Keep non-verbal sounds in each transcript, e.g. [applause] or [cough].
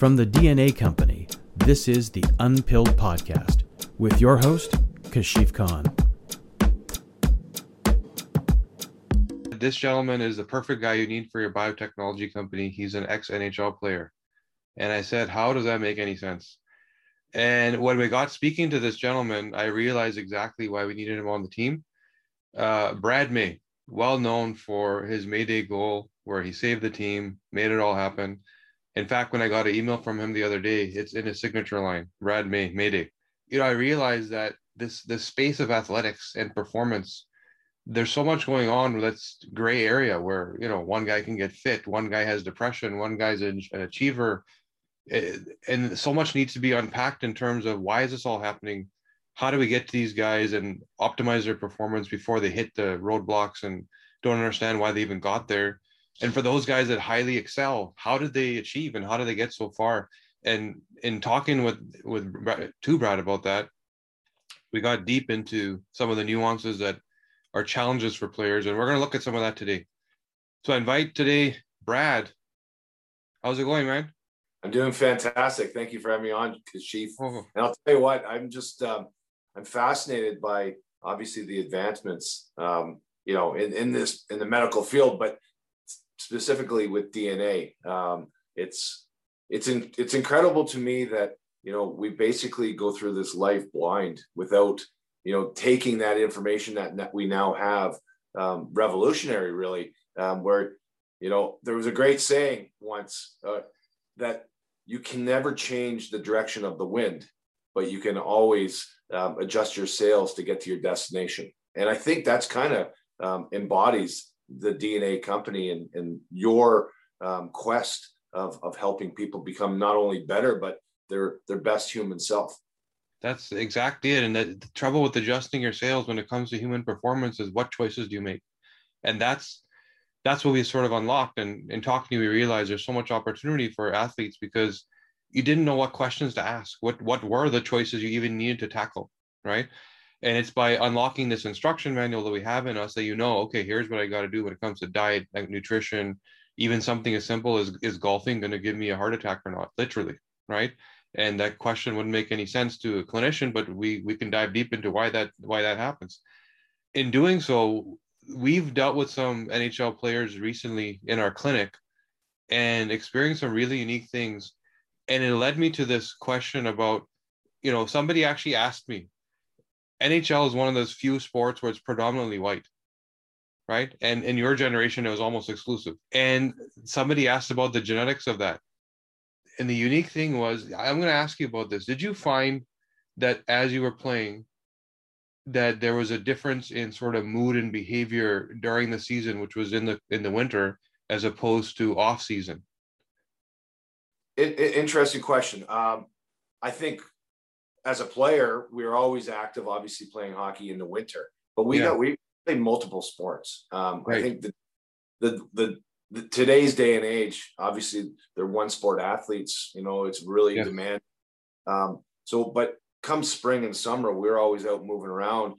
From the DNA Company, this is the Unpilled Podcast with your host, Kashif Khan. This gentleman is the perfect guy you need for your biotechnology company. He's an ex NHL player. And I said, How does that make any sense? And when we got speaking to this gentleman, I realized exactly why we needed him on the team. Uh, Brad May, well known for his Mayday goal, where he saved the team, made it all happen. In fact, when I got an email from him the other day, it's in his signature line, Brad May, Mayday. You know, I realized that this this space of athletics and performance, there's so much going on that's gray area where you know one guy can get fit, one guy has depression, one guy's an achiever, eh, and so much needs to be unpacked in terms of why is this all happening? How do we get to these guys and optimize their performance before they hit the roadblocks and don't understand why they even got there and for those guys that highly excel how did they achieve and how did they get so far? And in talking with with to brad about that we got deep into some of the nuances that are challenges for players and we're going to look at some of that today. So i invite today brad. How's it going man? I'm doing fantastic. Thank you for having me on chief oh. and i'll tell you what i'm just um, I'm fascinated by obviously the advancements, um, you know, in, in this in the medical field, but specifically with DNA. Um, it's it's in, it's incredible to me that you know we basically go through this life blind without you know taking that information that, that we now have um, revolutionary really um, where you know there was a great saying once uh, that you can never change the direction of the wind but you can always um, adjust your sails to get to your destination. And I think that's kind of um, embodies the DNA company and, and your um, quest of, of helping people become not only better, but their, their best human self. That's exactly it. And the, the trouble with adjusting your sails when it comes to human performance is what choices do you make? And that's that's what we sort of unlocked. And in talking to you, we realized there's so much opportunity for athletes because you didn't know what questions to ask what what were the choices you even needed to tackle right and it's by unlocking this instruction manual that we have in us that you know okay here's what i got to do when it comes to diet nutrition. Even something as simple as is golfing going to give me a heart attack or not? Literally right? And that question wouldn't make any sense to a clinician but we we can dive deep into why that why that happens. In doing so we've dealt with some nhl players recently in our clinic and experienced some really unique things. And it led me to this question about you know somebody actually asked me nhl is one of those few sports where it's predominantly white right? And in your generation it was almost exclusive. And somebody asked about the genetics of that. And the unique thing was i'm going to ask you about this. Did you find that as you were playing that there was a difference in sort of mood and behavior during the season which was in the in the winter as opposed to off season? It, it, interesting question. Um, I think as a player, we are always active, obviously playing hockey in the winter, but we yeah. got, we play multiple sports. Um, right. I think the, the, the, the, today's day and age, obviously they're one sport athletes, you know, it's really yeah. demand. Um, so, but come spring and summer, we're always out moving around.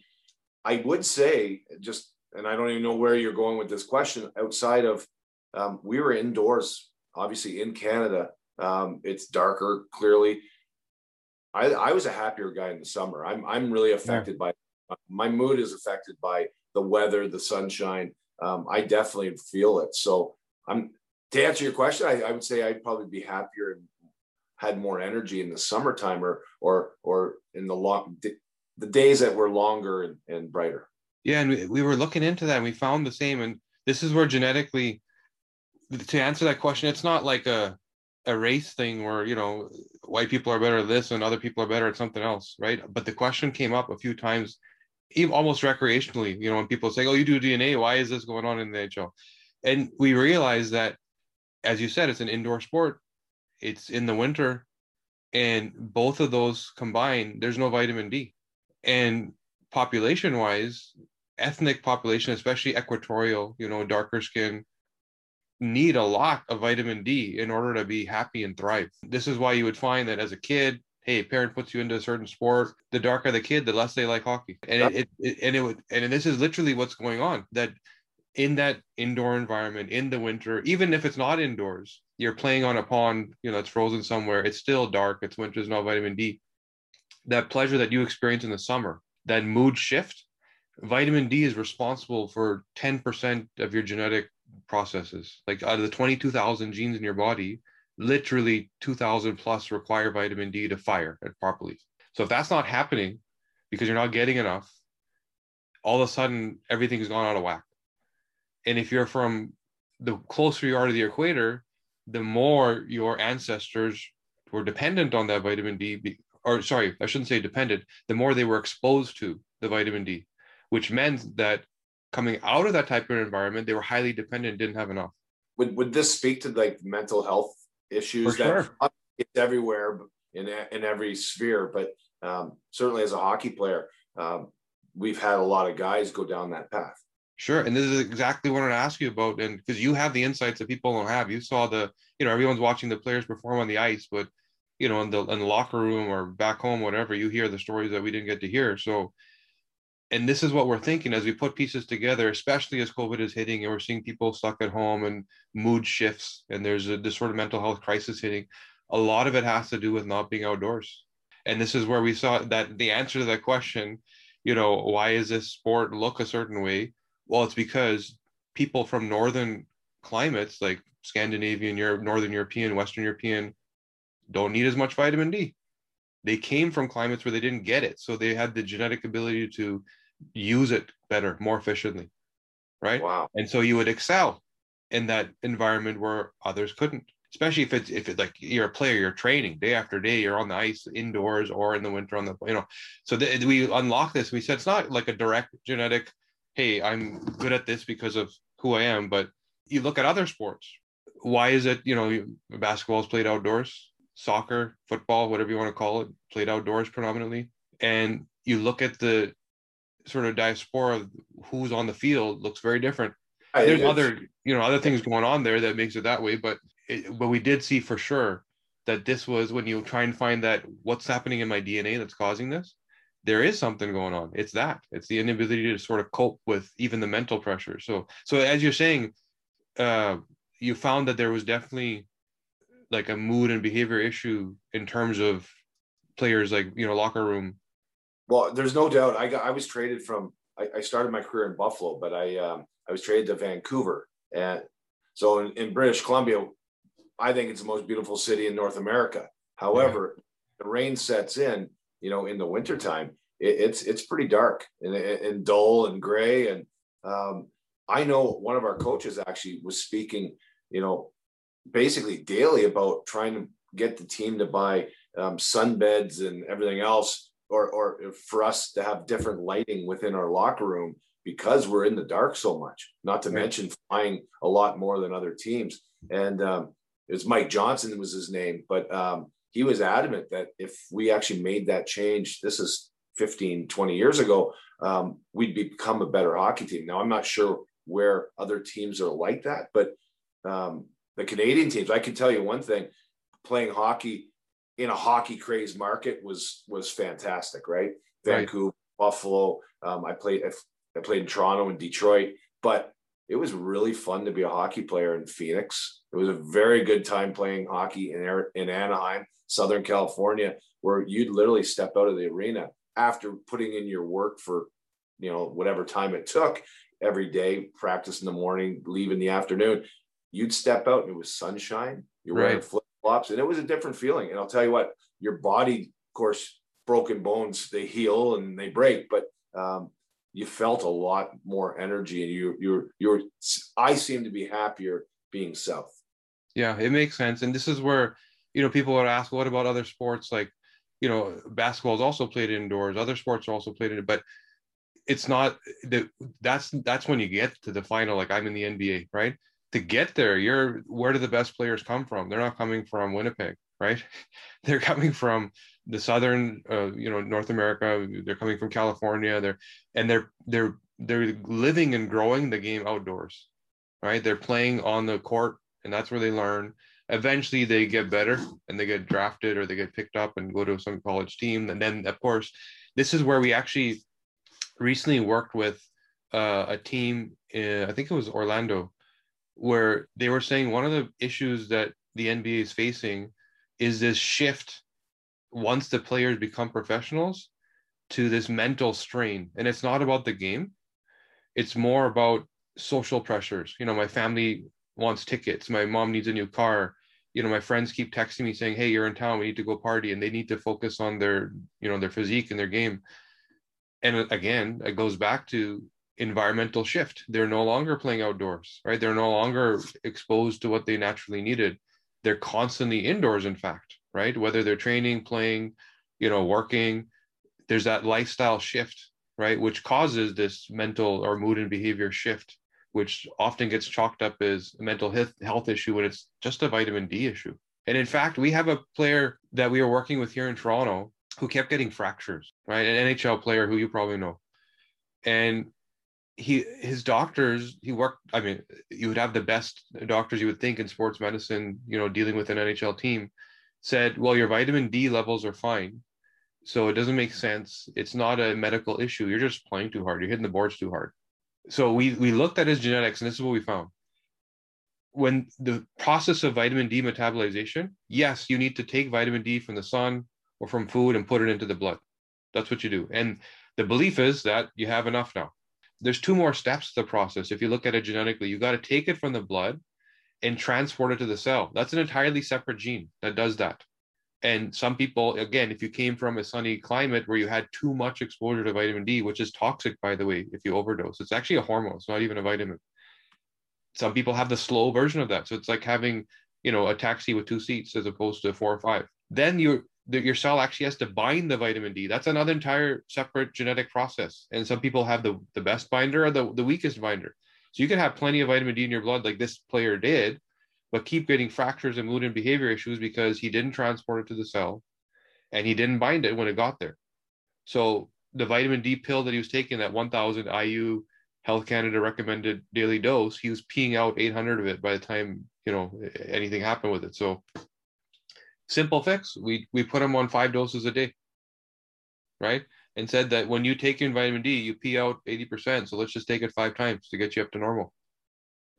I would say just, and I don't even know where you're going with this question outside of, um, we were indoors, obviously in Canada um, it's darker, clearly. I, I was a happier guy in the summer. I'm I'm really affected yeah. by my mood is affected by the weather, the sunshine. Um, I definitely feel it. So I'm to answer your question, I, I would say I'd probably be happier and had more energy in the summertime or or or in the long the days that were longer and, and brighter. Yeah, and we, we were looking into that and we found the same. And this is where genetically to answer that question, it's not like a a race thing where you know white people are better at this and other people are better at something else right? But the question came up a few times even almost recreationally you know when people say oh you do dna why is this going on in the nhl and we realized that as you said it's an indoor sport. It's in the winter. And both of those combined there's no vitamin d. And population wise ethnic population especially equatorial you know darker skin need a lot of vitamin D in order to be happy and thrive. This is why you would find that as a kid, hey, a parent puts you into a certain sport, the darker the kid, the less they like hockey. And it, it, and it would and this is literally what's going on that in that indoor environment in the winter, even if it's not indoors, you're playing on a pond, you know, it's frozen somewhere, it's still dark, it's winter, there's no vitamin D. That pleasure that you experience in the summer, that mood shift, vitamin D is responsible for 10% of your genetic processes. Like out of the 22,000 genes in your body, literally 2,000 plus require vitamin D to fire it properly. So if that's not happening because you're not getting enough, all of a sudden everything's gone out of whack. And if you're from the closer you are to the equator, the more your ancestors were dependent on that vitamin D, or sorry, I shouldn't say dependent, the more they were exposed to the vitamin D, which meant that coming out of that type of environment, they were highly dependent, didn't have enough. Would, would this speak to like mental health issues For that sure. it's everywhere in, in every sphere, but um, certainly as a hockey player, um, we've had a lot of guys go down that path. Sure. And this is exactly what I want to ask you about. And because you have the insights that people don't have. You saw the, you know, everyone's watching the players perform on the ice, but you know, in the in the locker room or back home, whatever, you hear the stories that we didn't get to hear. So and this is what we're thinking as we put pieces together, especially as COVID is hitting and we're seeing people stuck at home and mood shifts and there's a this sort of mental health crisis hitting. A lot of it has to do with not being outdoors. And this is where we saw that the answer to that question, you know, why is this sport look a certain way? Well, it's because people from northern climates like Scandinavian, Europe, Northern European, Western European don't need as much vitamin D. They came from climates where they didn't get it. So they had the genetic ability to use it better, more efficiently. Right. Wow. And so you would excel in that environment where others couldn't. Especially if it's if it's like you're a player, you're training day after day, you're on the ice indoors or in the winter on the you know. So th- we unlock this. We said it's not like a direct genetic hey, I'm good at this because of who I am. But you look at other sports. Why is it, you know, basketball is played outdoors, soccer, football, whatever you want to call it, played outdoors predominantly. And you look at the sort of diaspora of who's on the field looks very different. There's other, you know, other things going on there that makes it that way. But it, but we did see for sure that this was when you try and find that what's happening in my DNA that's causing this there is something going on it's that it's the inability to sort of cope with even the mental pressure so so as you're saying uh you found that there was definitely like a mood and behavior issue in terms of players like you know locker room well there's no doubt i got i was traded from i, I started my career in buffalo but i um i was traded to vancouver and so in, in british columbia i think it's the most beautiful city in north america however yeah. the rain sets in you know, in the wintertime, it, it's it's pretty dark and, and dull and gray. And um, I know one of our coaches actually was speaking, you know, basically daily about trying to get the team to buy um, sunbeds and everything else, or or for us to have different lighting within our locker room because we're in the dark so much. Not to right. mention flying a lot more than other teams. And um, it was Mike Johnson was his name, but um, he was adamant that if we actually made that change, this is 15, 20 years ago, um, we'd become a better hockey team. Now, I'm not sure where other teams are like that, but um, the Canadian teams, I can tell you one thing playing hockey in a hockey crazed market was was fantastic, right? Vancouver, right. Buffalo. Um, I played I played in Toronto and Detroit, but it was really fun to be a hockey player in Phoenix. It was a very good time playing hockey in in Anaheim. Southern California, where you'd literally step out of the arena after putting in your work for, you know, whatever time it took every day, practice in the morning, leave in the afternoon. You'd step out and it was sunshine. You're right. wearing flops, and it was a different feeling. And I'll tell you what, your body, of course, broken bones they heal and they break, but um, you felt a lot more energy, and you you're you're. I seem to be happier being south. Yeah, it makes sense, and this is where you know, people would ask, what about other sports? Like, you know, basketball is also played indoors. Other sports are also played in, but it's not that that's that's when you get to the final. Like I'm in the NBA, right? To get there, you're where do the best players come from? They're not coming from Winnipeg, right? [laughs] They're coming from the southern, uh, you know, North America. They're coming from California. They're and they're they're they're living and growing the game outdoors, right? They're playing on the court, and that's where they learn eventually they get better and they get drafted or they get picked up and go to some college team. And then, of course, this is where we actually recently worked with uh, a team uh, I think it was Orlando, where they were saying one of the issues that the NBA is facing is this shift once the players become professionals to this mental strain. And it's not about the game, it's more about social pressures. You know, my family wants tickets, my mom needs a new car. You know, my friends keep texting me saying, Hey, you're in town, we need to go party. And they need to focus on their, you know, their physique and their game. And again, it goes back to environmental shift. They're no longer playing outdoors, right? They're no longer exposed to what they naturally needed. They're constantly indoors, in fact, right? Whether they're training, playing, you know, working, there's that lifestyle shift, right? Which causes this mental or mood and behavior shift, which often gets chalked up as a mental health issue when it's just a vitamin D issue. And in fact, we have a player that we are working with here in Toronto who kept getting fractures, right? An NHL player who you probably know. And he his doctors he worked i mean you would have the best doctors you would think in sports medicine you know dealing with an nhl team said well your vitamin d levels are fine so it doesn't make sense. It's not a medical issue. You're just playing too hard. You're hitting the boards too hard. So we we looked at his genetics and this is what we found. When the process of vitamin d metabolization yes you need to take vitamin d from the sun or from food and put it into the blood. That's what you do. And the belief is that you have enough now there's two more steps to the process. If you look at it genetically, you got to take it from the blood and transport it to the cell. That's an entirely separate gene that does that. And some people, again, if you came from a sunny climate where you had too much exposure to vitamin D, which is toxic, by the way, if you overdose, it's actually a hormone, it's not even a vitamin. Some people have the slow version of that. So it's like having, you know, a taxi with two seats as opposed to four or five. Then you that your cell actually has to bind the vitamin D. That's another entire separate genetic process. And some people have the, the best binder or the, the weakest binder. So you can have plenty of vitamin D in your blood, like this player did, but keep getting fractures and mood and behavior issues because he didn't transport it to the cell and he didn't bind it when it got there. So the vitamin D pill that he was taking, that 1000 IU Health Canada recommended daily dose, he was peeing out 800 of it by the time, you know, anything happened with it. So simple fix. We we put them on five doses a day right? And said that when you take your vitamin d you pee out 80% so let's just take it five times to get you up to normal.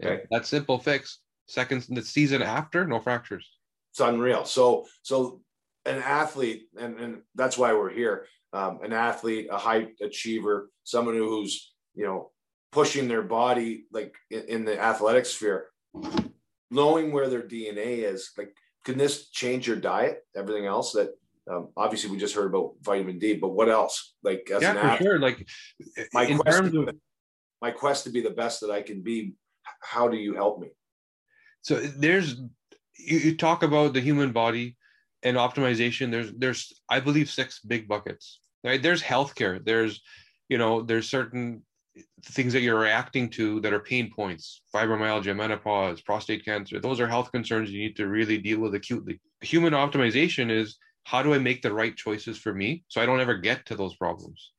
Okay. that simple fix. Second the season after no fractures. It's unreal. So so an athlete and, and that's why we're here um, an athlete a high achiever someone who's you know pushing their body like in, in the athletic sphere knowing where their dna is like can this change your diet? Everything else that um, obviously we just heard about vitamin D, but what else? Like as yeah, an athlete, sure. Like my quest, of, my quest to be the best that I can be. How do you help me? So there's you, you talk about the human body and optimization. There's there's I believe six big buckets. Right? There's healthcare. There's you know there's certain things that you're reacting to that are pain points fibromyalgia menopause prostate cancer those are health concerns you need to really deal with acutely. Human optimization is how do i make the right choices for me so i don't ever get to those problems?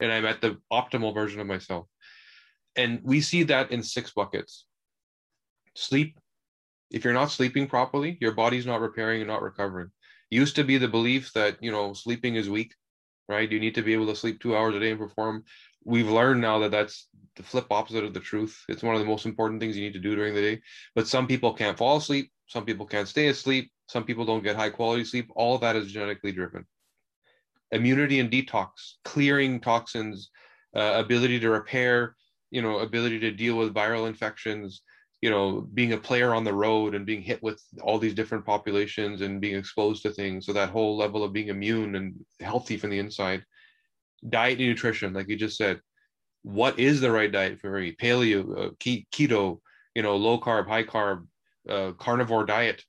And i'm at the optimal version of myself. And we see that in six buckets. Sleep. If you're not sleeping properly your body's not repairing and not recovering. Used to be the belief that you know sleeping is weak right? You need to be able to sleep two hours a day and perform we've learned now that that's the flip opposite of the truth. It's one of the most important things you need to do during the day. But some people can't fall asleep. Some people can't stay asleep. Some people don't get high quality sleep. All of that is genetically driven. Immunity and detox, clearing toxins, uh, ability to repair, you know, ability to deal with viral infections, you know, being a player on the road and being hit with all these different populations and being exposed to things. So that whole level of being immune and healthy from the inside diet and nutrition, like you just said, what is the right diet for me? Paleo, uh, keto, you know, low carb, high carb, uh, carnivore diet.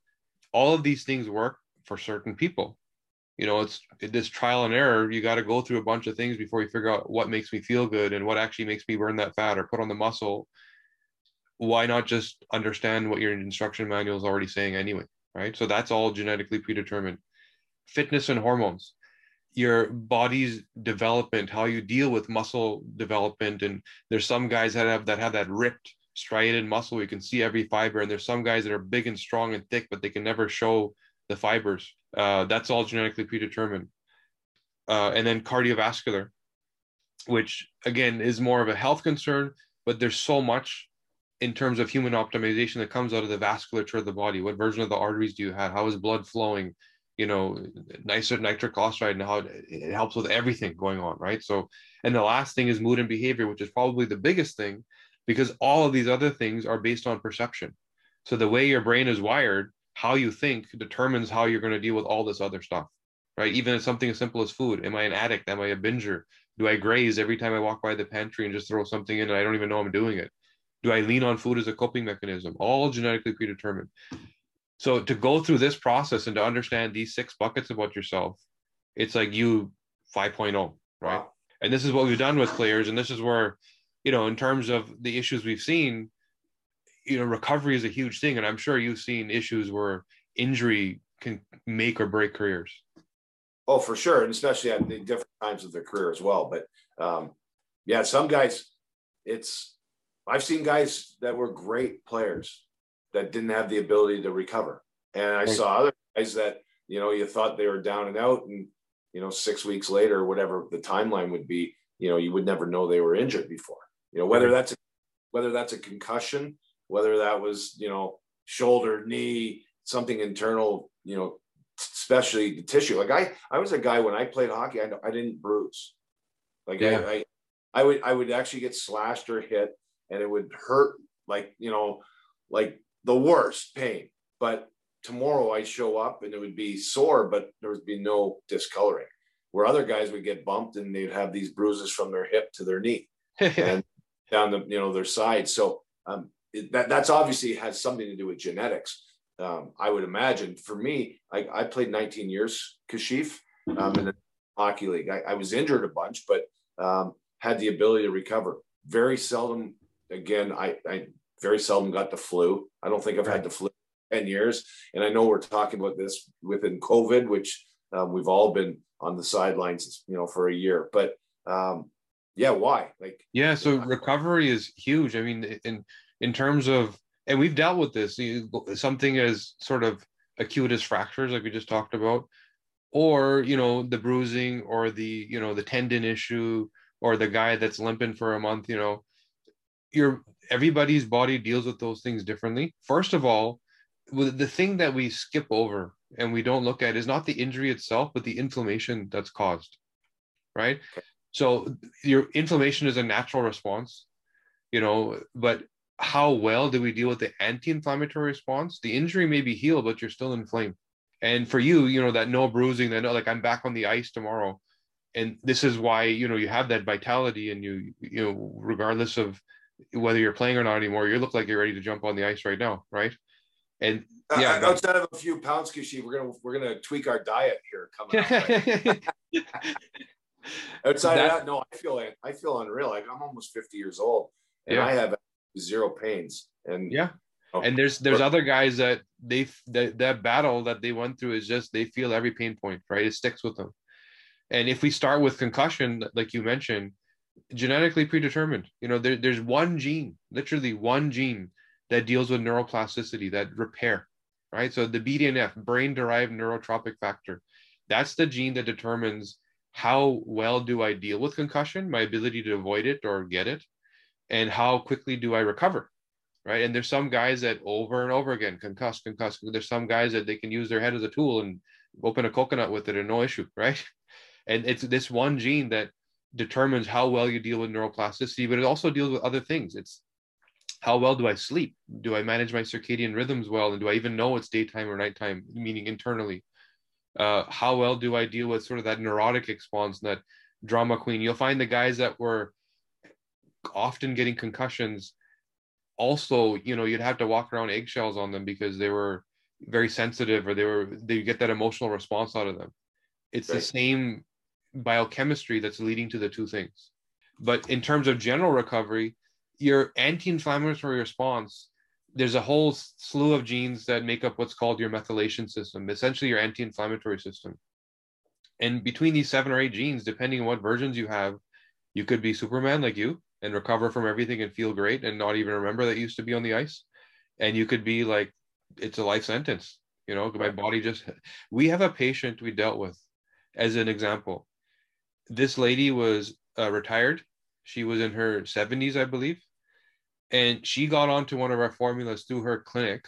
All of these things work for certain people. You know, it's this trial and error. You got to go through a bunch of things before you figure out what makes me feel good and what actually makes me burn that fat or put on the muscle. Why not just understand what your instruction manual is already saying anyway? Right. So that's all genetically predetermined. Fitness and hormones your body's development, how you deal with muscle development. And there's some guys that have that have that ripped, striated muscle. You can see every fiber. And there's some guys that are big and strong and thick, but they can never show the fibers. Uh, that's all genetically predetermined. Uh, and then cardiovascular, which again is more of a health concern, but but there's so much in terms of human optimization that comes out of the vasculature of the body. What version of the arteries do you have? How is blood flowing? You know, nicer nitric oxide and how it, it helps with everything going on, right? So, and the last thing is mood and behavior, which is probably the biggest thing because all of these other things are based on perception. So the way your brain is wired, how you think determines how you're going to deal with all this other stuff, right? Even something as simple as food. Am I an addict? Am I a binger? Do I graze every time I walk by the pantry and just throw something in and I don't even know I'm doing it? Do I lean on food as a coping mechanism? All genetically predetermined. So to go through this process and to understand these six buckets about yourself, it's like you 5.0, right? Wow. And this is what we've done with players. And this is where, you know, in terms of the issues we've seen, you know, recovery is a huge thing. And I'm sure you've seen issues where injury can make or break careers. Oh, for sure. And especially at the different times of their career as well. But um, yeah, some guys, it's I've seen guys that were great players that didn't have the ability to recover. And I saw other guys that, you know, you thought they were down and out and, you know, six weeks later, whatever the timeline would be, you know, you would never know they were injured before. You know, whether that's a, whether that's a concussion, whether that was, you know, shoulder, knee, something internal, you know, especially the tissue. Like I, I was a guy when I played hockey, I, I didn't bruise. Like yeah. I, I, I would, I would actually get slashed or hit and it would hurt like you know like the worst pain. But tomorrow I'd show up and it would be sore but there would be no discoloring. Where other guys would get bumped and they'd have these bruises from their hip to their knee [laughs] and down the you know their side. So um, it, that that's obviously has something to do with genetics. Um, i would imagine for me I, I played 19 years kashif um, in the hockey league. I, I was injured a bunch but um, had the ability to recover. Very seldom again, I, I very seldom got the flu. I don't think I've right. had the flu 10 years. And I know we're talking about this within COVID, which um, we've all been on the sidelines, you know, for a year. But um, yeah, why? Like, yeah, so recovery is huge. I mean, in in terms of, and we've dealt with this, something as sort of acute as fractures, like we just talked about, or you know, the bruising, or the you know, the tendon issue, or the guy that's limping for a month. You know, your everybody's body deals with those things differently. First of all, the thing that we skip over and we don't look at is not the injury itself, but the inflammation that's caused, right? So your inflammation is a natural response, you know, but how well do we deal with the anti-inflammatory response? The injury may be healed, but you're still inflamed. And for you, you know, that no bruising, that no, like I'm back on the ice tomorrow. And this is why, you know, you have that vitality and you, you know, regardless of whether you're playing or not anymore, you look like you're ready to jump on the ice right now, right? And uh, yeah, uh, outside of a few pounds, Kishi, we're gonna we're gonna tweak our diet here coming up. [laughs] outside that, of that, no, I feel like I feel unreal. Like I'm almost 50 years old, and yeah. I have zero pains. And yeah, oh, and there's there's but, other guys that they that that battle that they went through is just they feel every pain point, right? It sticks with them. And if we start with concussion, like you mentioned, genetically predetermined. You know, there, there's one gene, literally one gene that deals with neuroplasticity, that repair, right? So the BDNF, brain derived neurotrophic factor, that's the gene that determines how well do I deal with concussion, my ability to avoid it or get it, and how quickly do I recover, right? And there's some guys that over and over again concuss, concuss. There's some guys that they can use their head as a tool and open a coconut with it and no issue, [laughs] right? And it's this one gene that determines how well you deal with neuroplasticity, but it also deals with other things. It's how well do I sleep? Do I manage my circadian rhythms well? And do I even know it's daytime or nighttime, meaning internally? Uh, how well do I deal with sort of that neurotic response, that drama queen? You'll find the guys that were often getting concussions also, you know, you'd have to walk around eggshells on them because they were very sensitive or they were they get that emotional response out of them. It's right. the same biochemistry that's leading to the two things. But in terms of general recovery, your anti-inflammatory response, there's a whole slew of genes that make up what's called your methylation system, essentially your anti-inflammatory system. And between these seven or eight genes, depending on what versions you have, you could be Superman like you and recover from everything and feel great and not even remember that you used to be on the ice. And you could be like, it's a life sentence. You know, my body just, we have a patient we dealt with as an example this lady was uh, retired. She was in her 70s, I believe. and she got onto one of our formulas through her clinic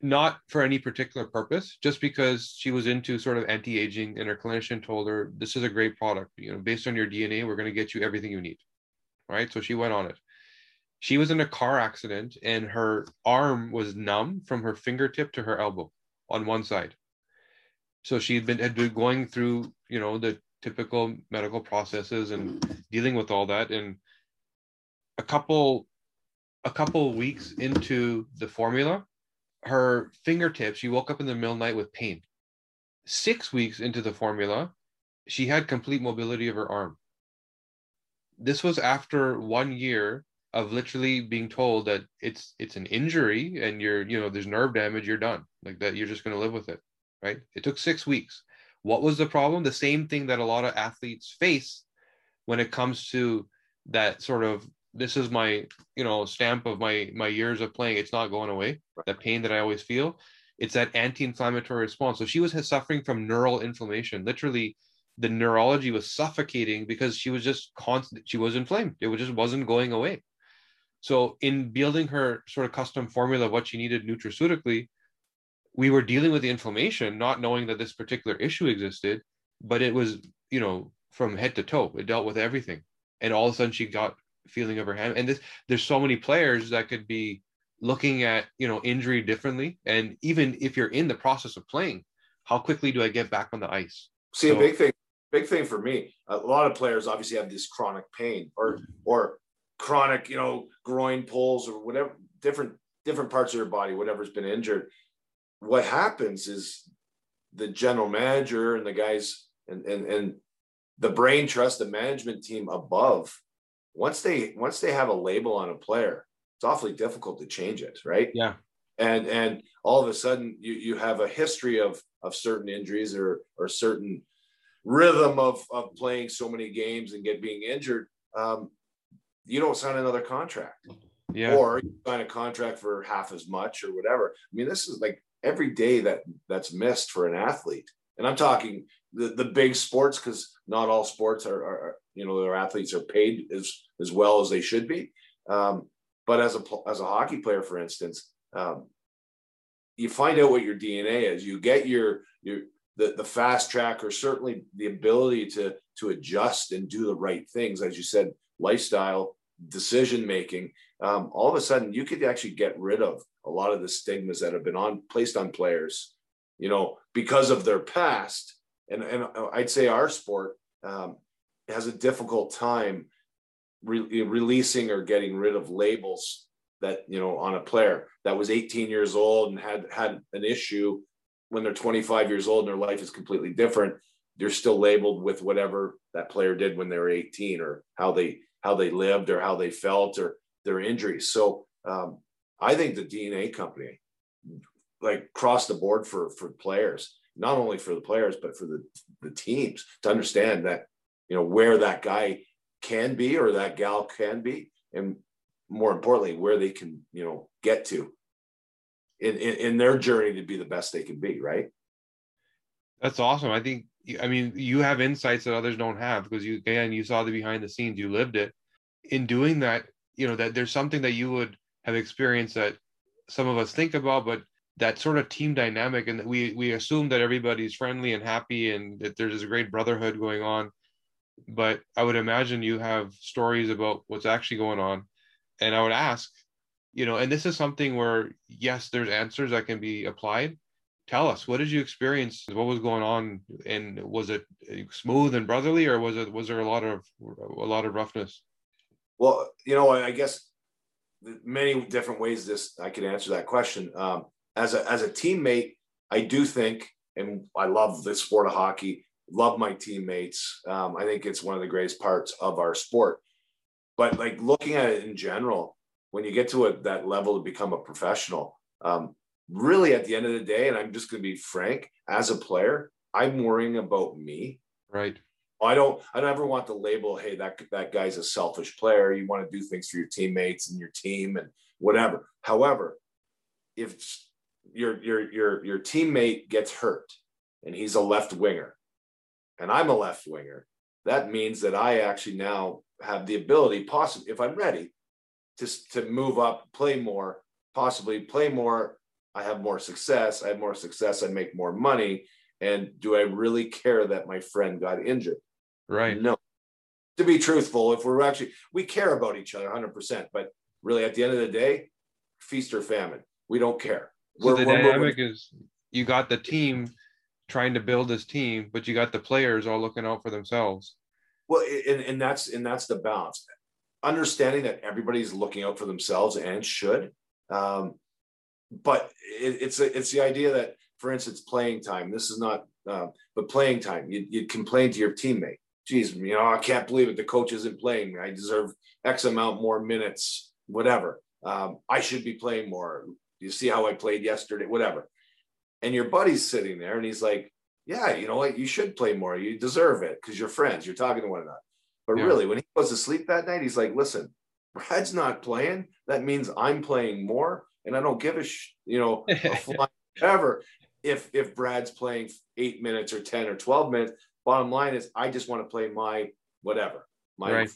not for any particular purpose just because she was into sort of anti-aging. And her clinician told her this is a great product. You know based on your dna we're going to get you everything you need. Right? So she went on it. She was in a car accident and her arm was numb from her fingertip to her elbow on one side. So she'd been had been going through you know the typical medical processes and dealing with all that. And a couple a couple weeks into the formula her fingertips she woke up in the middle of the night with pain. Six weeks into the formula she had complete mobility of her arm. This was after one year of literally being told that it's it's an injury and you're you know there's nerve damage you're done. Like that you're just going to live with it right? It took six weeks what was the problem? The same thing that a lot of athletes face when it comes to that sort of this is my you know stamp of my my years of playing. It's not going away. The pain that i always feel. It's that anti-inflammatory response. So she was suffering from neural inflammation. Literally the neurology was suffocating because she was just constant she was inflamed. It just wasn't going away. So in building her sort of custom formula of what she needed nutraceutically we were dealing with the inflammation not knowing that this particular issue existed but it was you know from head to toe it dealt with everything and all of a sudden she got feeling of her hand. And this, there's so many players that could be looking at you know injury differently. And even if you're in the process of playing, how quickly do I get back on the ice? See, so, a big thing, big thing for me. A lot of players obviously have this chronic pain or or chronic, you know, groin pulls or whatever different different parts of your body, whatever's been injured. What happens is the general manager and the guys and and and the brain trust the management team above once they once they have a label on a player, it's awfully difficult to change it, right? Yeah. And and all of a sudden you you have a history of of certain injuries or or certain rhythm of of playing so many games and get being injured. Um, you don't sign another contract. Yeah. Or you sign a contract for half as much or whatever. I mean, this is like every day that that's missed for an athlete. And I'm talking the, the big sports because not all sports are, are, you know their athletes are paid as as well as they should be. Um, but as a as a hockey player, for instance, um, you find out what your DNA is. You get your your the, the fast track or certainly the ability to to adjust and do the right things, as you said, lifestyle decision making. Um, all of a sudden, you could actually get rid of a lot of the stigmas that have been on placed on players, you know, because of their past. And and I'd say our sport um, has a difficult time re- releasing or getting rid of labels that you know on a player that was 18 years old and had had an issue when they're 25 years old and their life is completely different they're still labeled with whatever that player did when they were 18 or how they how they lived or how they felt or their injuries so um, i think the dna company like cross the board for for players not only for the players but for the the teams to understand that you know where that guy can be or that gal can be and more importantly where they can you know get to in, in, in their journey to be the best they can be right? That's awesome. I think i mean you have insights that others don't have because you again you saw the behind the scenes you lived it. In doing that you know that there's something that you would have experienced that some of us think about but that sort of team dynamic and we we assume that everybody's friendly and happy and that there's a great brotherhood going on but I would imagine you have stories about what's actually going on. And I would ask, you know, and this is something where, yes, there's answers that can be applied. Tell us, what did you experience? What was going on? And was it smooth and brotherly, or was it was there a lot of a lot of roughness? Well, you know, I guess many different ways this I could answer that question. Um, as a as a teammate, I do think, and I love the sport of hockey love my teammates. Um, I think it's one of the greatest parts of our sport. But like looking at it in general, when you get to a, that level to become a professional, um, really at the end of the day, and I'm just going to be frank, as a player, I'm worrying about me. Right. I don't. I don't ever want the label. Hey, that that guy's a selfish player. You want to do things for your teammates and your team and whatever. However, if your your your your teammate gets hurt and he's a left winger and I'm a left winger, that means that I actually now have the ability, possibly if I'm ready, to, to move up, play more, possibly play more. I have more success. I have more success. I make more money. And do I really care that my friend got injured? Right. No. To be truthful, if we're actually, we care about each other 100%, but really at the end of the day, feast or famine, we don't care. So we're, the we're dynamic moving. is you got the team trying to build this team, but you got the players all looking out for themselves. Well, and, and that's and that's the balance. Understanding that everybody's looking out for themselves and should, um, but it, it's a, it's the idea that, for instance, playing time. This is not, uh, but playing time. You you complain to your teammate. Geez, you know, I can't believe it. The coach isn't playing. Me. I deserve X amount more minutes. Whatever. Um, I should be playing more. You see how I played yesterday. Whatever and your buddy's sitting there and he's like, yeah, you know what? You should play more. You deserve it because you're friends. You're talking to one another. But yeah. really, when he goes to sleep that night, he's like, listen, Brad's not playing. That means I'm playing more. And I don't give a, sh- you know, [laughs] ever if if Brad's playing eight minutes or 10 or 12 minutes. Bottom line is I just want to play my whatever, my right.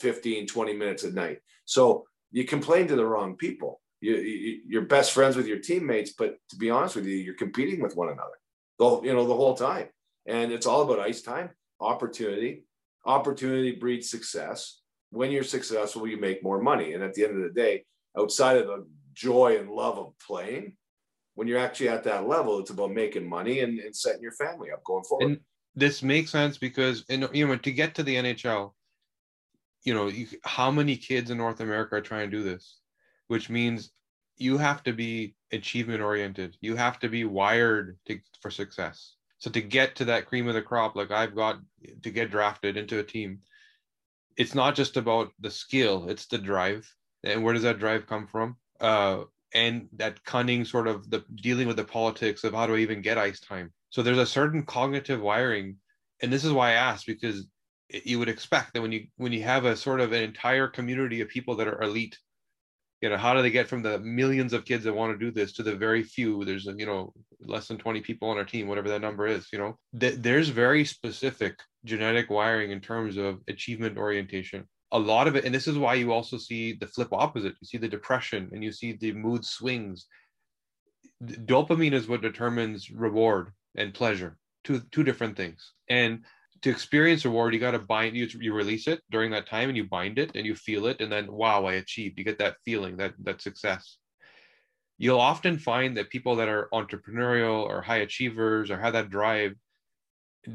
15, 20 minutes a night. So you complain to the wrong people you, you you're best friends with your teammates, but to be honest with you, you're competing with one another. The you know the whole time, and it's all about ice time, opportunity. Opportunity breeds success. When you're successful, you make more money. And at the end of the day, outside of the joy and love of playing, when you're actually at that level, it's about making money and, and setting your family up going forward. And this makes sense because in, you know to get to the NHL, you know you, how many kids in North America are trying to do this? which means you have to be achievement oriented. You have to be wired to, for success. So to get to that cream of the crop, like I've got to get drafted into a team, it's not just about the skill; it's the drive. And where does that drive come from? Uh, and that cunning sort of the dealing with the politics of how do I even get ice time. So there's a certain cognitive wiring, and this is why I asked because you would expect that when you when you have a sort of an entire community of people that are elite you know how do they get from the millions of kids that want to do this to the very few? There's you know less than 20 people on our team whatever that number is you know? Th- there's very specific genetic wiring in terms of achievement orientation. A lot of it and this is why you also see the flip opposite. You see the depression and you see the mood swings. Dopamine is what determines reward and pleasure two two different things. And to experience reward, you got to bind you you release it during that time and you bind it and you feel it and then wow i achieved. You get that feeling that that success. You'll often find that people that are entrepreneurial or high achievers or have that drive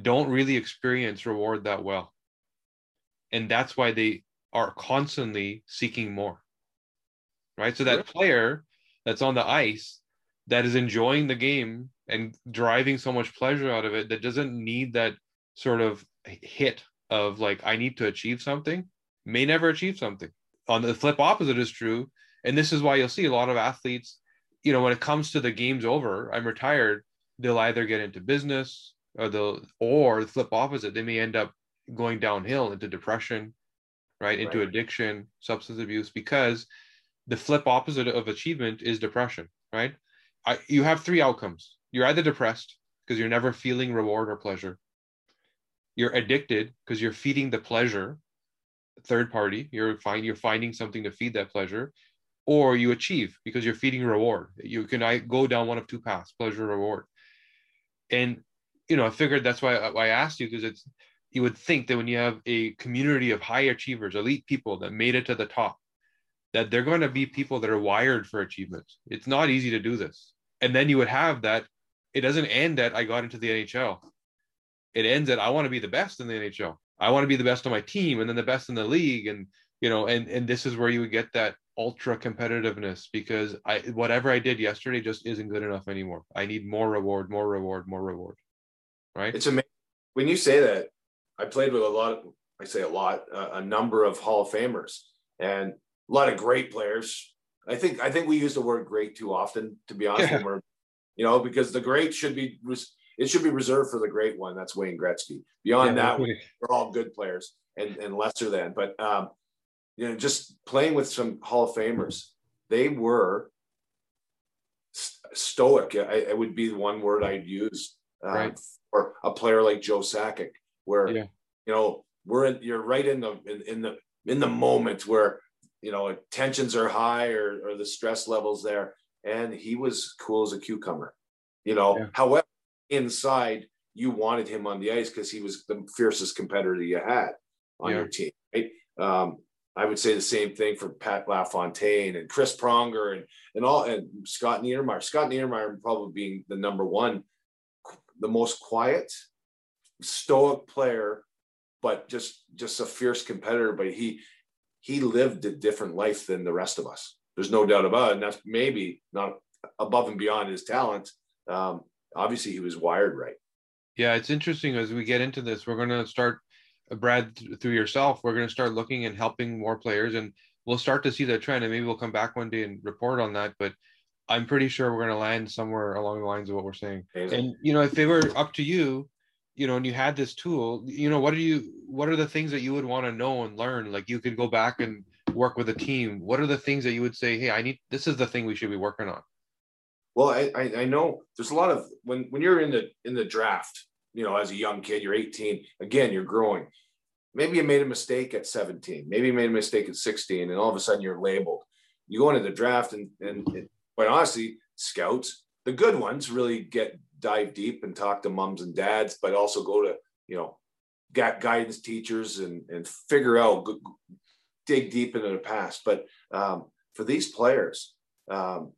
don't really experience reward that well. And that's why they are constantly seeking more right? So that player that's on the ice that is enjoying the game and driving so much pleasure out of it that doesn't need that sort of hit of like I need to achieve something may never achieve something. On the flip opposite is true, and this is why you'll see a lot of athletes. You know, when it comes to the game's over, I'm retired. They'll either get into business or they'll or the flip opposite. They may end up going downhill into depression, right, into right. addiction, substance abuse, because the flip opposite of achievement is depression, right? I, you have three outcomes. You're either depressed because you're never feeling reward or pleasure, you're addicted because you're feeding the pleasure third party. You're find you're finding something to feed that pleasure. Or you achieve because you're feeding reward. You can I go down one of two paths pleasure reward. And you know i figured that's why, uh, why i asked you because it's you would think that when you have a community of high achievers elite people that made it to the top that they're going to be people that are wired for achievement. It's not easy to do this. And then you would have that it doesn't end that i got into the nhl it ends at I want to be the best in the NHL. I want to be the best on my team and then the best in the league. And you know, and and this is where you would get that ultra competitiveness because I whatever I did yesterday just isn't good enough anymore. I need more reward, more reward, more reward. Right. It's amazing when you say that. I played with a lot of, I say a lot, uh, a number of Hall of Famers and a lot of great players. I think I think we use the word great too often, to be honest. Yeah. We're, you know, because the great should be it should be reserved for the great one. That's Wayne Gretzky. Beyond yeah, that, we're all good players and, and lesser than. But um, you know, just playing with some Hall of Famers, they were stoic. I, it would be the one word I'd use. Um, right. Or a player like Joe Sakic, where yeah. you know we're in, you're right in the in, in the in the moment where you know, tensions are high or, or the stress levels there. And he was cool as a cucumber, you know. Yeah. However, inside, you wanted him on the ice because he was the fiercest competitor you had on yeah. your team, right? Um, I would say the same thing for Pat LaFontaine and Chris Pronger and and all and Scott Niedermayer. Scott Niedermayer probably being the number one, the most quiet, stoic player, but just just a fierce competitor. But he he lived a different life than the rest of us. There's no doubt about it. And that's maybe not above and beyond his talent. Um, obviously, he was wired right. Yeah, it's interesting as we get into this. We're going to start Brad, through yourself, we're going to start looking and helping more players, and we'll start to see that trend. And maybe we'll come back one day and report on that. But I'm pretty sure we're going to land somewhere along the lines of what we're saying. And you know, if they were up to you, you know, and you had this tool, you know, what are you? What are the things that you would want to know and learn? Like you could go back and work with a team. What are the things that you would say, hey, I need this is the thing we should be working on? Well, I, I, know there's a lot of when when you're in the in the draft you know, as a young kid, you're 18. Again, you're growing. Maybe you made a mistake at 17. Maybe you made a mistake at 16, and all of a sudden you're labeled. You go into the draft, and, and, and quite honestly, scouts, the good ones, really get dive deep and talk to moms and dads, but also go to you know, got guidance teachers and and figure out, dig deep into the past. But um, for these players, um,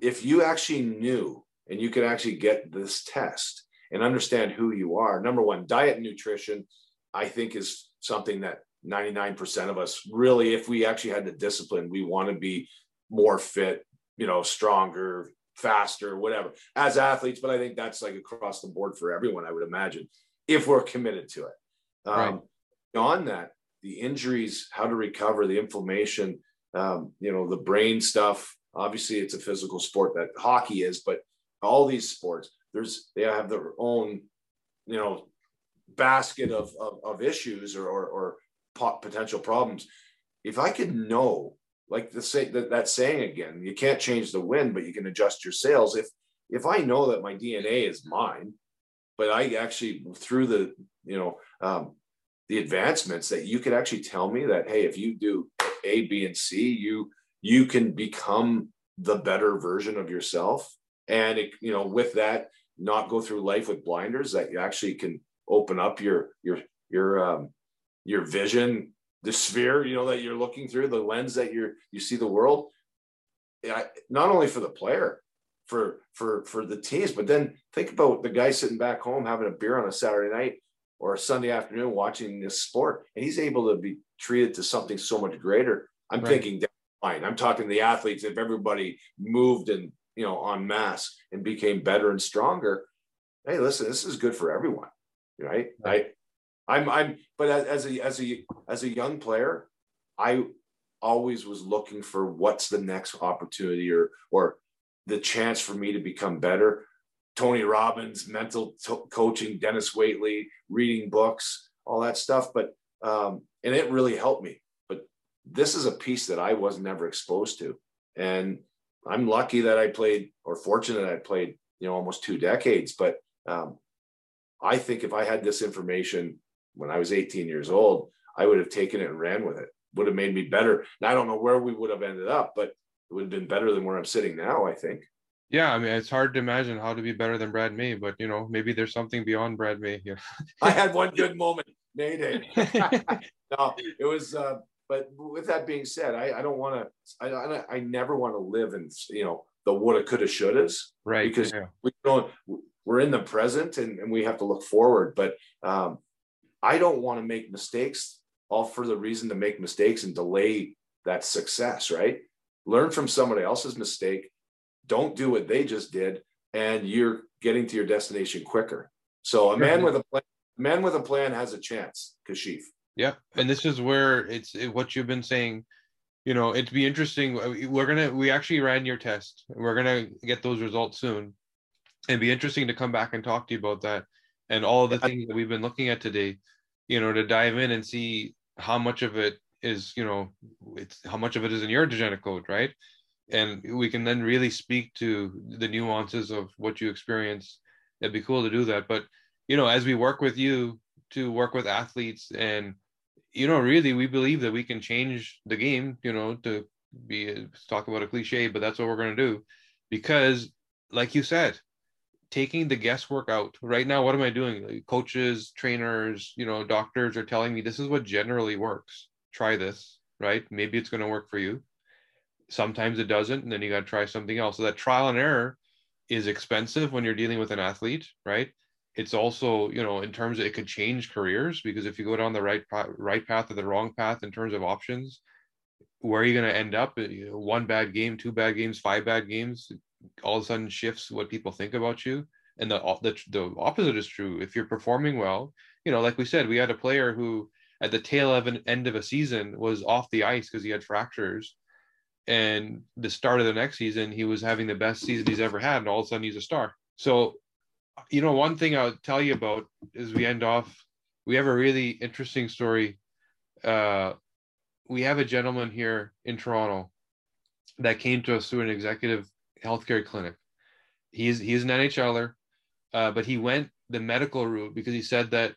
if you actually knew and you could actually get this test and understand who you are. Number one, diet and nutrition, I think, is something that 99% of us really, if we actually had the discipline, we want to be more fit, you know, stronger, faster, whatever, as athletes. But I think that's like across the board for everyone, I would imagine, if we're committed to it. Um, right. Beyond that, the injuries, how to recover, the inflammation, um, you know, the brain stuff. Obviously, it's a physical sport that hockey is, but all these sports, there's they have their own, you know, basket of of, of issues or, or, or potential problems. If I could know, like the say that, that saying again, you can't change the wind, but you can adjust your sails. If if I know that my DNA is mine, but I actually through the you know um, the advancements that you could actually tell me that hey, if you do A, B, and C, you you can become the better version of yourself. And it, you know, with that, not go through life with blinders that you actually can open up your your your um, your vision the sphere you know that you're looking through the lens that you're you see the world not only for the player for for for the teams but then think about the guy sitting back home having a beer on a saturday night or a sunday afternoon watching this sport and he's able to be treated to something so much greater i'm right. thinking fine i'm talking to the athletes if everybody moved and you know, en masse and became better and stronger. Hey, listen, this is good for everyone, right? right. I, I'm, I'm, but as a, as a, as a young player, I always was looking for what's the next opportunity or, or the chance for me to become better. Tony Robbins, mental t- coaching, Dennis Waitley, reading books, all that stuff. But, um, and it really helped me. But this is a piece that I was never exposed to. And I'm lucky that I played, or fortunate I played, you know, almost two decades. But um, I think if I had this information when I was 18 years old, I would have taken it and ran with it. Would have made me better. And I don't know where we would have ended up, but it would have been better than where I'm sitting now. I think. Yeah, I mean, it's hard to imagine how to be better than Brad May, but you know, maybe there's something beyond Brad May here. [laughs] I had one good moment, Mayday. [laughs] no, it was uh, but with that being said, I, I don't want to. I, I never want to live in you know the woulda, coulda, shouldas, right? Because yeah. we don't. We're in the present, and, and we have to look forward. But um, I don't want to make mistakes, all for the reason to make mistakes and delay that success. Right? Learn from somebody else's mistake. Don't do what they just did, and you're getting to your destination quicker. So a man with a plan, man with a plan has a chance. Kashif. Yeah, and this is where it's it, what you've been saying. You know, it'd be interesting. Uh, we're gonna we actually ran your test. We're gonna get those results soon. It'd be interesting to come back and talk to you about that and all the things that we've been looking at today. You know, to dive in and see how much of it is you know it's how much of it is in your genetic code, right? And we can then really speak to the nuances of what you experience. It'd be cool to do that. But you know, as we work with you to work with athletes and you know, really, we believe that we can change the game, you know, to be talk about a cliche, but that's what we're going to do because, like you said, taking the guesswork out right now, what am I doing? Like coaches, trainers, you know, doctors are telling me this is what generally works. Try this, right? Maybe it's going to work for you. Sometimes it doesn't, and then you got to try something else. So that trial and error is expensive when you're dealing with an athlete, right? it's also you know in terms of it could change careers because if you go down the right right path or the wrong path in terms of options where are you going to end up you know, one bad game two bad games five bad games all of a sudden shifts what people think about you and the, the the opposite is true if you're performing well you know like we said we had a player who at the tail end of a season was off the ice because he had fractures and the start of the next season he was having the best season he's ever had and all of a sudden he's a star so you know, one thing I'll tell you about is we end off, we have a really interesting story. Uh, we have a gentleman here in Toronto that came to us through an executive healthcare clinic. He's he's an NHLer, uh, but he went the medical route because he said that,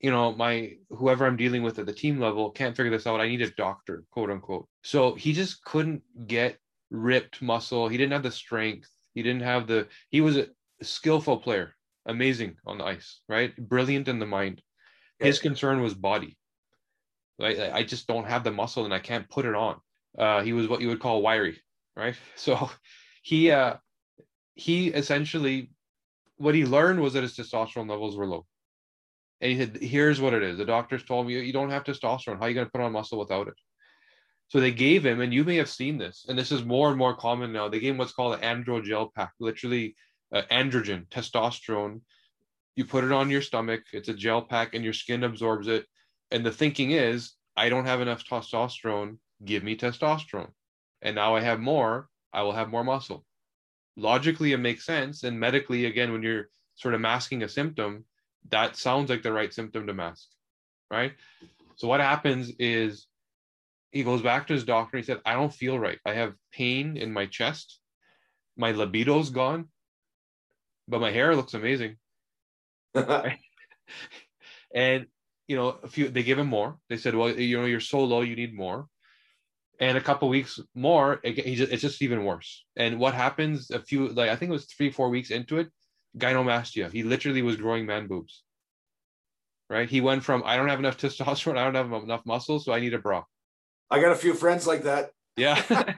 you know, my whoever I'm dealing with at the team level can't figure this out. I need a doctor, quote unquote. So he just couldn't get ripped muscle. He didn't have the strength. He didn't have the. He was a skillful player amazing on the ice, right? Brilliant in the mind. His concern was body. Right? I just don't have the muscle and I can't put it on. Uh, he was what you would call wiry, right? [laughs] So he uh, he essentially what he learned was that his testosterone levels were low. And he said, here's what it is. The doctors told me you don't have testosterone. How are you going to put on muscle without it? So they gave him, and you may have seen this, and this is more and more common now. They gave him what's called an androgel pack, literally uh, androgen, testosterone. You put it on your stomach, it's a gel pack, and your skin absorbs it. And the thinking is, I don't have enough testosterone, give me testosterone. And now I have more, I will have more muscle. Logically, it makes sense. And medically, again, when you're sort of masking a symptom, that sounds like the right symptom to mask, right? So what happens is he goes back to his doctor. He said, I don't feel right. I have pain in my chest. My libido's gone but my hair looks amazing. [laughs] and you know, a few they give him more. They said, well, you know, you're so low, you need more. And a couple weeks more, it, just, it's just even worse. And what happens? A few, like I think it was three, four weeks into it, gynecomastia. He literally was growing man boobs. Right? He went from I don't have enough [laughs] testosterone, I don't have enough muscle, so I need a bra. I got a few friends like that. Yeah. [laughs]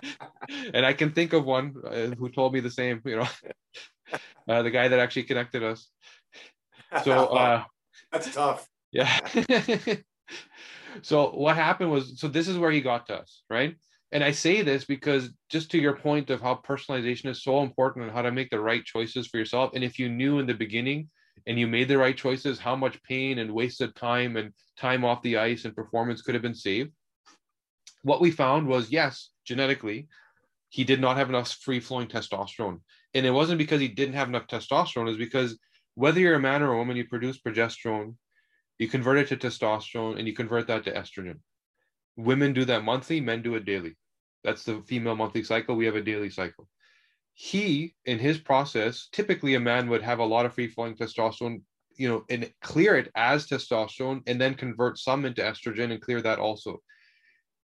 [laughs] and I can think of one uh, who told me the same, you know uh, the guy that actually connected us. So uh, that's tough. Yeah. so what happened was, so this is where he got to us, right? And I say this because just to your point of how personalization is so important and how to make the right choices for yourself. And if you knew in the beginning and you made the right choices, how much pain and wasted time and time off the ice and performance could have been saved. What we found was yes, genetically, he did not have enough free flowing testosterone. And it wasn't because he didn't have enough testosterone, is because whether you're a man or a woman, you produce progesterone, you convert it to testosterone, and you convert that to estrogen. Women do that monthly, men do it daily. That's the female monthly cycle. We have a daily cycle. He, in his process, typically a man would have a lot of free flowing testosterone, you know, and clear it as testosterone and then convert some into estrogen and clear that also.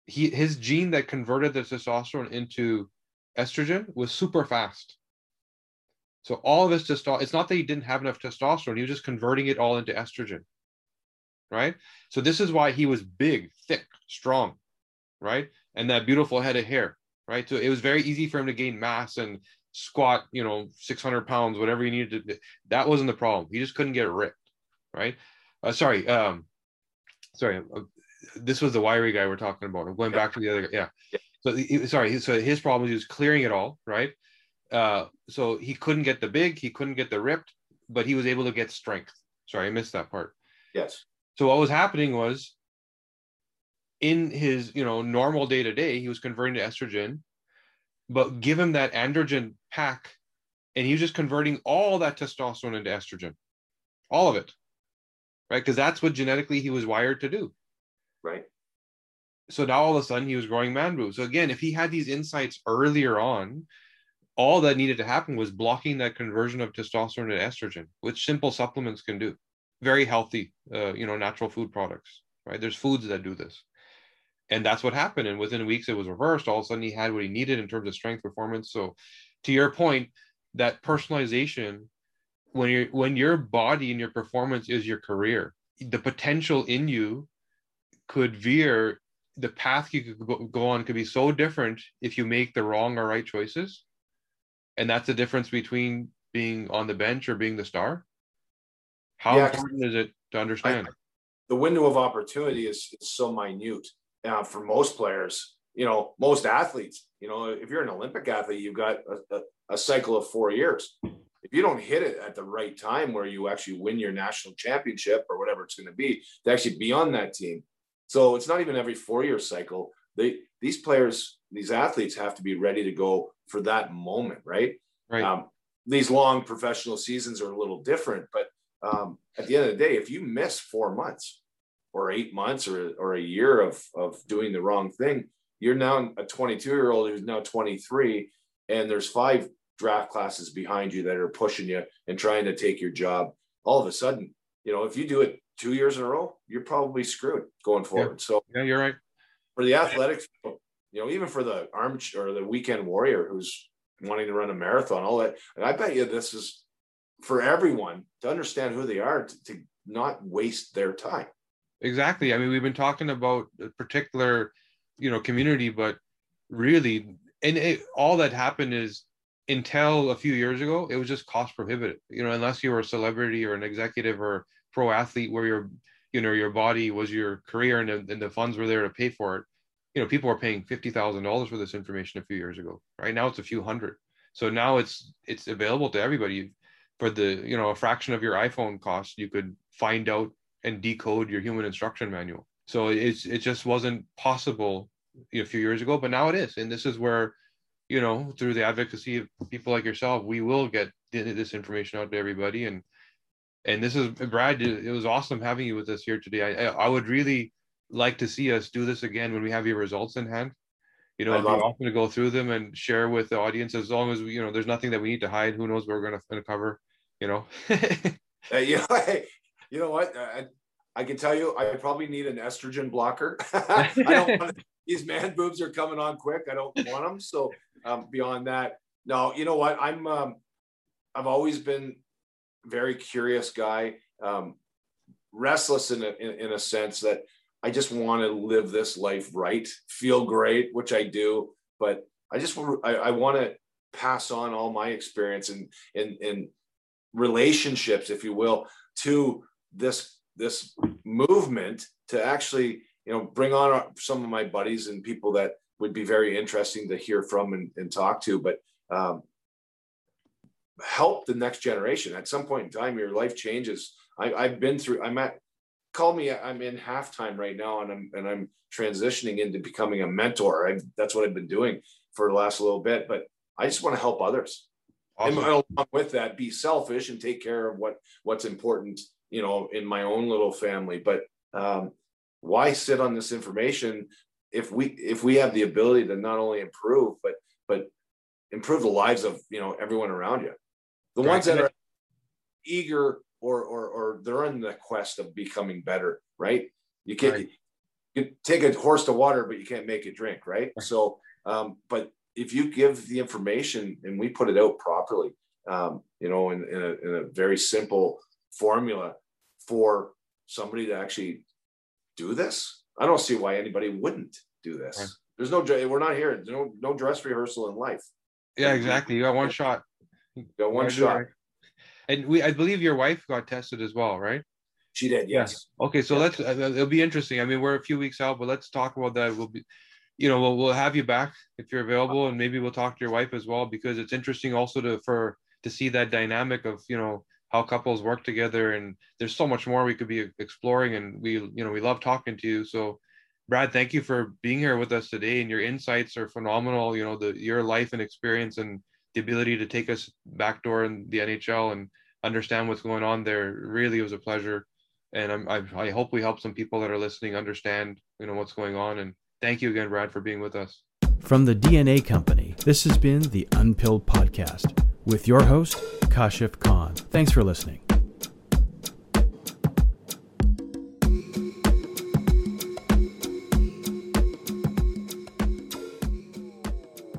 He, his gene that converted the testosterone into estrogen was super fast. So all of his testosterone, it's not that he didn't have enough testosterone, he was just converting it all into estrogen. Right. So this is why he was big, thick, strong, right? And that beautiful head of hair, right? So it was very easy for him to gain mass and squat, you know, 600 pounds, whatever he needed to. do. That wasn't the problem. He just couldn't get ripped, right? Uh, sorry, um, sorry, uh, this was the wiry guy we're talking about. I'm going back to the other, yeah. So he, sorry, so his problem is he was clearing it all, right? Uh, so he couldn't get the big, he couldn't get the ripped, but he was able to get strength. Sorry, I missed that part. Yes. So what was happening was in his, you know, normal day to day, he was converting to estrogen, but give him that androgen pack, and he was just converting all that testosterone into estrogen, all of it, right? Because that's what genetically he was wired to do. Right. So now all of a sudden he was growing man boobs. So again, if he had these insights earlier on, all that needed to happen was blocking that conversion of testosterone to estrogen, which simple supplements can do. Very healthy, uh, you know, natural food products. right? There's foods that do this. And that's what happened. And within weeks, it was reversed. All of a sudden, he had what he needed in terms of strength performance. So, to your point, that personalization, when you when your body and your performance is your career, the potential in you could veer. The path you could go on could be so different if you make the wrong or right choices. And that's the difference between being on the bench or being the star. How yeah, important is it to understand? I, the window of opportunity is, is so minute uh, for most players. You know, most athletes. You know, if you're an Olympic athlete, you've got a, a, a cycle of four years. If you don't hit it at the right time, where you actually win your national championship or whatever it's going to be, to actually be on that team. So it's not even every four-year cycle. They these players, these athletes, have to be ready to go for that moment, right? Right. Um, these long professional seasons are a little different, but um, at the end of the day, if you miss four months or eight months or, or a year of, of doing the wrong thing, you're now a 22 year old who's now 23, and there's five draft classes behind you that are pushing you and trying to take your job. All of a sudden, you know, if you do it two years in a row, you're probably screwed going forward. Yeah. So, yeah, you're right. For the athletics, you know, even for the arm or the weekend warrior who's wanting to run a marathon, all that, And I bet you this is for everyone to understand who they are to, to not waste their time. Exactly. I mean we've been talking about a particular you know community but really and it, all that happened is until a few years ago it was just cost prohibitive. You know unless you were a celebrity or an executive or pro athlete where your you know your body was your career and, and the funds were there to pay for it you know people were paying $50000 for this information a few years ago. Right now it's a few hundred. So now it's it's available to everybody for the you know a fraction of your iphone cost you could find out and decode your human instruction manual. So it's it just wasn't possible a few years ago but now it is. And this is where you know through the advocacy of people like yourself we will get this information out to everybody. And and this is brad it was awesome having you with us here today. I i would really like to see us do this again when we have your results in hand. You know, be awesome to go through them and share with the audience as long as you know there's nothing that we need to hide. Who knows what we're gonna, gonna cover you know. [laughs] uh, you know, [laughs] you know what? I, I, can tell you, I probably need an estrogen blocker. [laughs] I don't want these man boobs are coming on quick. I don't want them. So um, beyond that, no. You know what? I'm. Um, I've always been very curious guy, um, restless in a, in, in a sense that I just want to live this life right, feel great, which I do, but I just I, I want to pass on all my experience and and and relationships, if you will, to this this movement to actually you know bring on some of my buddies and people that would be very interesting to hear from and, and talk to. But um, help the next generation. At some point in time your life changes. I, i've been through i'm at call me i'm in halftime right now and i'm and i'm transitioning into becoming a mentor. I, that's what i've been doing for the last little bit but i just want to help others Awesome. And along with that, be selfish and take care of what what's important, you know, in my own little family. But um, why sit on this information if we if we have the ability to not only improve but but improve the lives of you know everyone around you, the right. ones that are eager or or or they're on the quest of becoming better, right? You can't. Right. You take a horse to water, but you can't make it drink, right? right. So, um, but if you give the information and we put it out properly, um, you know, in, in, a, in a very simple formula for somebody to actually do this, I don't see why anybody wouldn't do this. Right. There's no, we're not here. There's no, no dress rehearsal in life. Yeah, exactly. You got one shot. You got one shot. And we, I believe your wife got tested as well, right? She did, yes. Yeah. Okay, so yeah. let's. Uh, it'll be interesting. I mean, we're a few weeks out, but let's talk about that. We'll be you know, we'll, we'll have you back if you're available, and maybe we'll talk to your wife as well because it's interesting also to for to see that dynamic of you know how couples work together, and there's so much more we could be exploring, and we you know we love talking to you. So, Brad, thank you for being here with us today, and your insights are phenomenal. You know, the your life and experience and the ability to take us backdoor in the NHL and understand what's going on there really was a pleasure and I'm, I, I hope we help some people that are listening understand you know what's going on and Thank you again, Brad, for being with us. From the DNA Company, this has been the Unpilled Podcast with your host, Kashif Khan. Thanks for listening.